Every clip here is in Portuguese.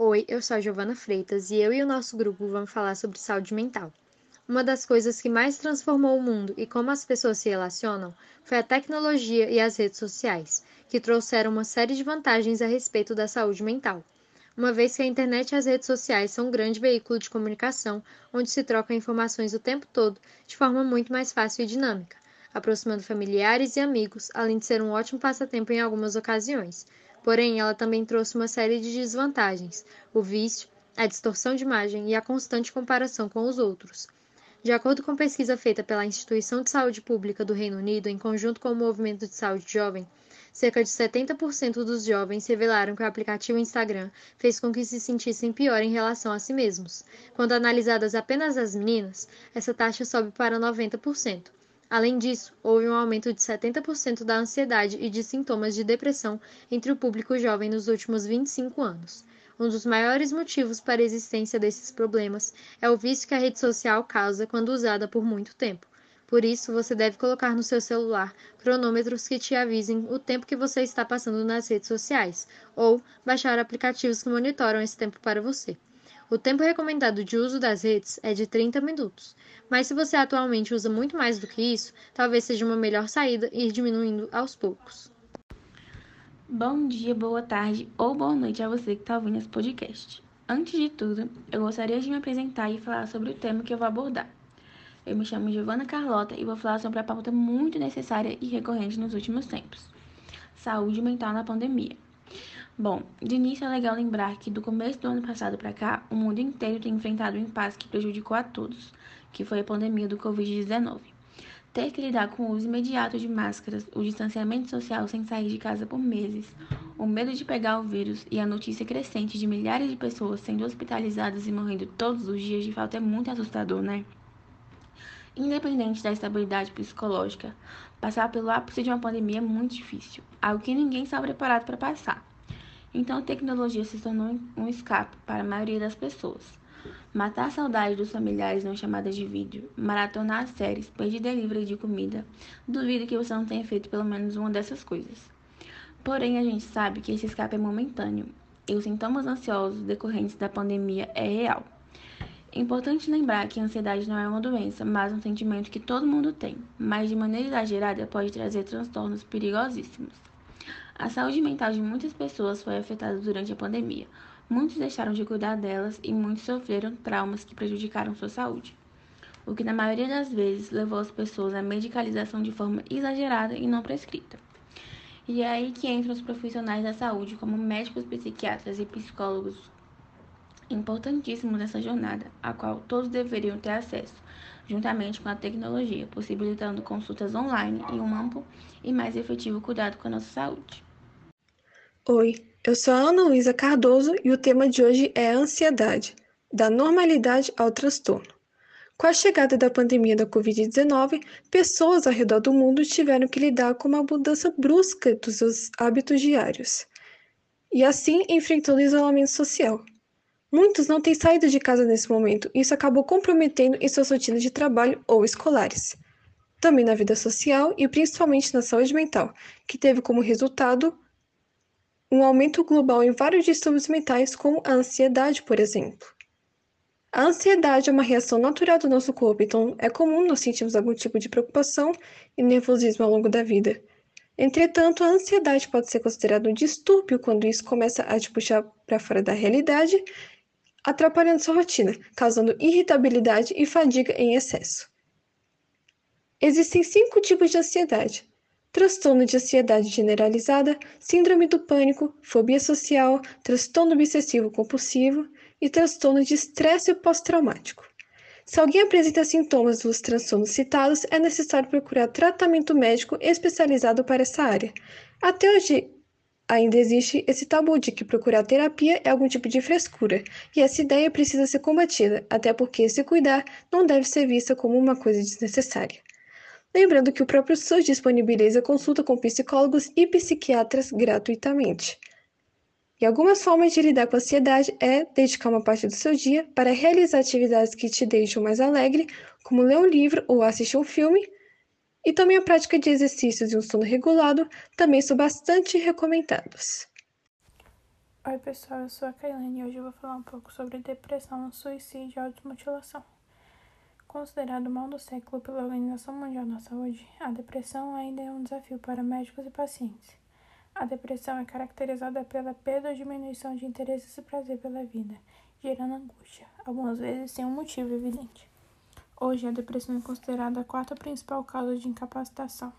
Oi, eu sou a Giovana Freitas e eu e o nosso grupo vamos falar sobre saúde mental. Uma das coisas que mais transformou o mundo e como as pessoas se relacionam foi a tecnologia e as redes sociais, que trouxeram uma série de vantagens a respeito da saúde mental. Uma vez que a internet e as redes sociais são um grande veículo de comunicação, onde se trocam informações o tempo todo de forma muito mais fácil e dinâmica, aproximando familiares e amigos, além de ser um ótimo passatempo em algumas ocasiões. Porém, ela também trouxe uma série de desvantagens: o vício, a distorção de imagem e a constante comparação com os outros. De acordo com pesquisa feita pela Instituição de Saúde Pública do Reino Unido, em conjunto com o Movimento de Saúde Jovem, cerca de 70% dos jovens revelaram que o aplicativo Instagram fez com que se sentissem pior em relação a si mesmos. Quando analisadas apenas as meninas, essa taxa sobe para 90%. Além disso, houve um aumento de 70% da ansiedade e de sintomas de depressão entre o público jovem nos últimos 25 anos. Um dos maiores motivos para a existência desses problemas é o vício que a rede social causa quando usada por muito tempo. Por isso, você deve colocar no seu celular cronômetros que te avisem o tempo que você está passando nas redes sociais, ou baixar aplicativos que monitoram esse tempo para você. O tempo recomendado de uso das redes é de 30 minutos, mas se você atualmente usa muito mais do que isso, talvez seja uma melhor saída ir diminuindo aos poucos. Bom dia, boa tarde ou boa noite a você que está ouvindo esse podcast. Antes de tudo, eu gostaria de me apresentar e falar sobre o tema que eu vou abordar. Eu me chamo Giovana Carlota e vou falar sobre a pauta muito necessária e recorrente nos últimos tempos: saúde mental na pandemia. Bom, de início é legal lembrar que do começo do ano passado para cá, o mundo inteiro tem enfrentado um impasse que prejudicou a todos, que foi a pandemia do Covid-19. Ter que lidar com o uso imediato de máscaras, o distanciamento social sem sair de casa por meses, o medo de pegar o vírus e a notícia crescente de milhares de pessoas sendo hospitalizadas e morrendo todos os dias de fato é muito assustador, né? Independente da estabilidade psicológica, passar pelo ápice de uma pandemia é muito difícil, algo que ninguém está preparado para passar. Então a tecnologia se tornou um escape para a maioria das pessoas. Matar a saudade dos familiares em chamadas de vídeo, maratonar séries, pedir delivery de comida, duvido que você não tenha feito pelo menos uma dessas coisas. Porém, a gente sabe que esse escape é momentâneo e os sintomas ansiosos decorrentes da pandemia é real. É importante lembrar que a ansiedade não é uma doença, mas um sentimento que todo mundo tem, mas de maneira exagerada pode trazer transtornos perigosíssimos. A saúde mental de muitas pessoas foi afetada durante a pandemia. Muitos deixaram de cuidar delas e muitos sofreram traumas que prejudicaram sua saúde, o que na maioria das vezes levou as pessoas à medicalização de forma exagerada e não prescrita. E é aí que entram os profissionais da saúde, como médicos, psiquiatras e psicólogos, importantíssimos nessa jornada, a qual todos deveriam ter acesso, juntamente com a tecnologia, possibilitando consultas online e um amplo e mais efetivo cuidado com a nossa saúde. Oi, eu sou a Ana Luísa Cardoso e o tema de hoje é a ansiedade, da normalidade ao transtorno. Com a chegada da pandemia da Covid-19, pessoas ao redor do mundo tiveram que lidar com uma mudança brusca dos seus hábitos diários e assim enfrentou o isolamento social. Muitos não têm saído de casa nesse momento, e isso acabou comprometendo em suas rotinas de trabalho ou escolares. Também na vida social e principalmente na saúde mental, que teve como resultado um aumento global em vários distúrbios mentais, como a ansiedade, por exemplo. A ansiedade é uma reação natural do nosso corpo, então é comum nós sentirmos algum tipo de preocupação e nervosismo ao longo da vida. Entretanto, a ansiedade pode ser considerada um distúrbio quando isso começa a te puxar para fora da realidade, atrapalhando sua rotina, causando irritabilidade e fadiga em excesso. Existem cinco tipos de ansiedade: transtorno de ansiedade generalizada, síndrome do pânico, fobia social, transtorno obsessivo compulsivo e transtorno de estresse pós-traumático. Se alguém apresenta sintomas dos transtornos citados, é necessário procurar tratamento médico especializado para essa área. Até hoje, ainda existe esse tabu de que procurar terapia é algum tipo de frescura, e essa ideia precisa ser combatida, até porque se cuidar não deve ser vista como uma coisa desnecessária. Lembrando que o próprio SUS disponibiliza consulta com psicólogos e psiquiatras gratuitamente. E algumas formas de lidar com a ansiedade é dedicar uma parte do seu dia para realizar atividades que te deixam mais alegre, como ler um livro ou assistir um filme, e também a prática de exercícios e um sono regulado também são bastante recomendados. Oi pessoal, eu sou a Kailane e hoje eu vou falar um pouco sobre depressão, suicídio e automutilação. Considerado o mal do século pela Organização Mundial da Saúde, a depressão ainda é um desafio para médicos e pacientes. A depressão é caracterizada pela perda ou diminuição de interesse e prazer pela vida, gerando angústia, algumas vezes sem um motivo evidente. Hoje, a depressão é considerada a quarta principal causa de incapacitação,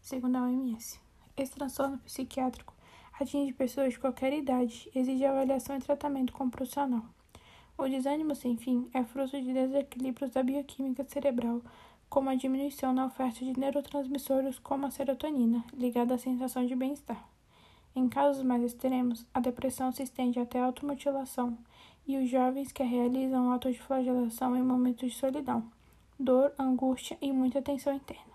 segundo a OMS. Esse transtorno psiquiátrico atinge pessoas de qualquer idade exige avaliação e tratamento com profissional. O desânimo sem fim é fruto de desequilíbrios da bioquímica cerebral, como a diminuição na oferta de neurotransmissores como a serotonina, ligada à sensação de bem-estar. Em casos mais extremos, a depressão se estende até a automutilação e os jovens que realizam atos de flagelação em momentos de solidão, dor, angústia e muita tensão interna.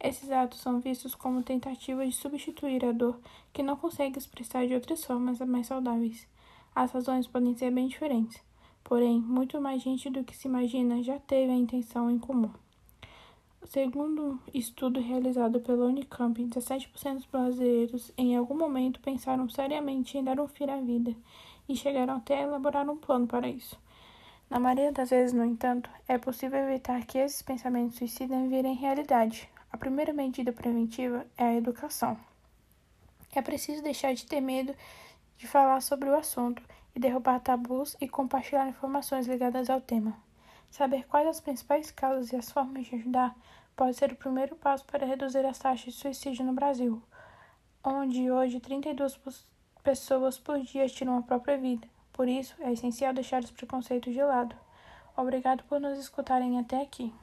Esses atos são vistos como tentativas de substituir a dor que não consegue expressar de outras formas mais saudáveis. As razões podem ser bem diferentes, porém, muito mais gente do que se imagina já teve a intenção em comum. Segundo um estudo realizado pela Unicamp, 17% dos brasileiros em algum momento pensaram seriamente em dar um fim à vida e chegaram até a elaborar um plano para isso. Na maioria das vezes, no entanto, é possível evitar que esses pensamentos suicidas virem realidade, a primeira medida preventiva é a educação. É preciso deixar de ter medo de falar sobre o assunto e derrubar tabus e compartilhar informações ligadas ao tema. Saber quais as principais causas e as formas de ajudar pode ser o primeiro passo para reduzir as taxas de suicídio no Brasil, onde hoje 32 pessoas por dia tiram a própria vida. Por isso, é essencial deixar os preconceitos de lado. Obrigado por nos escutarem até aqui.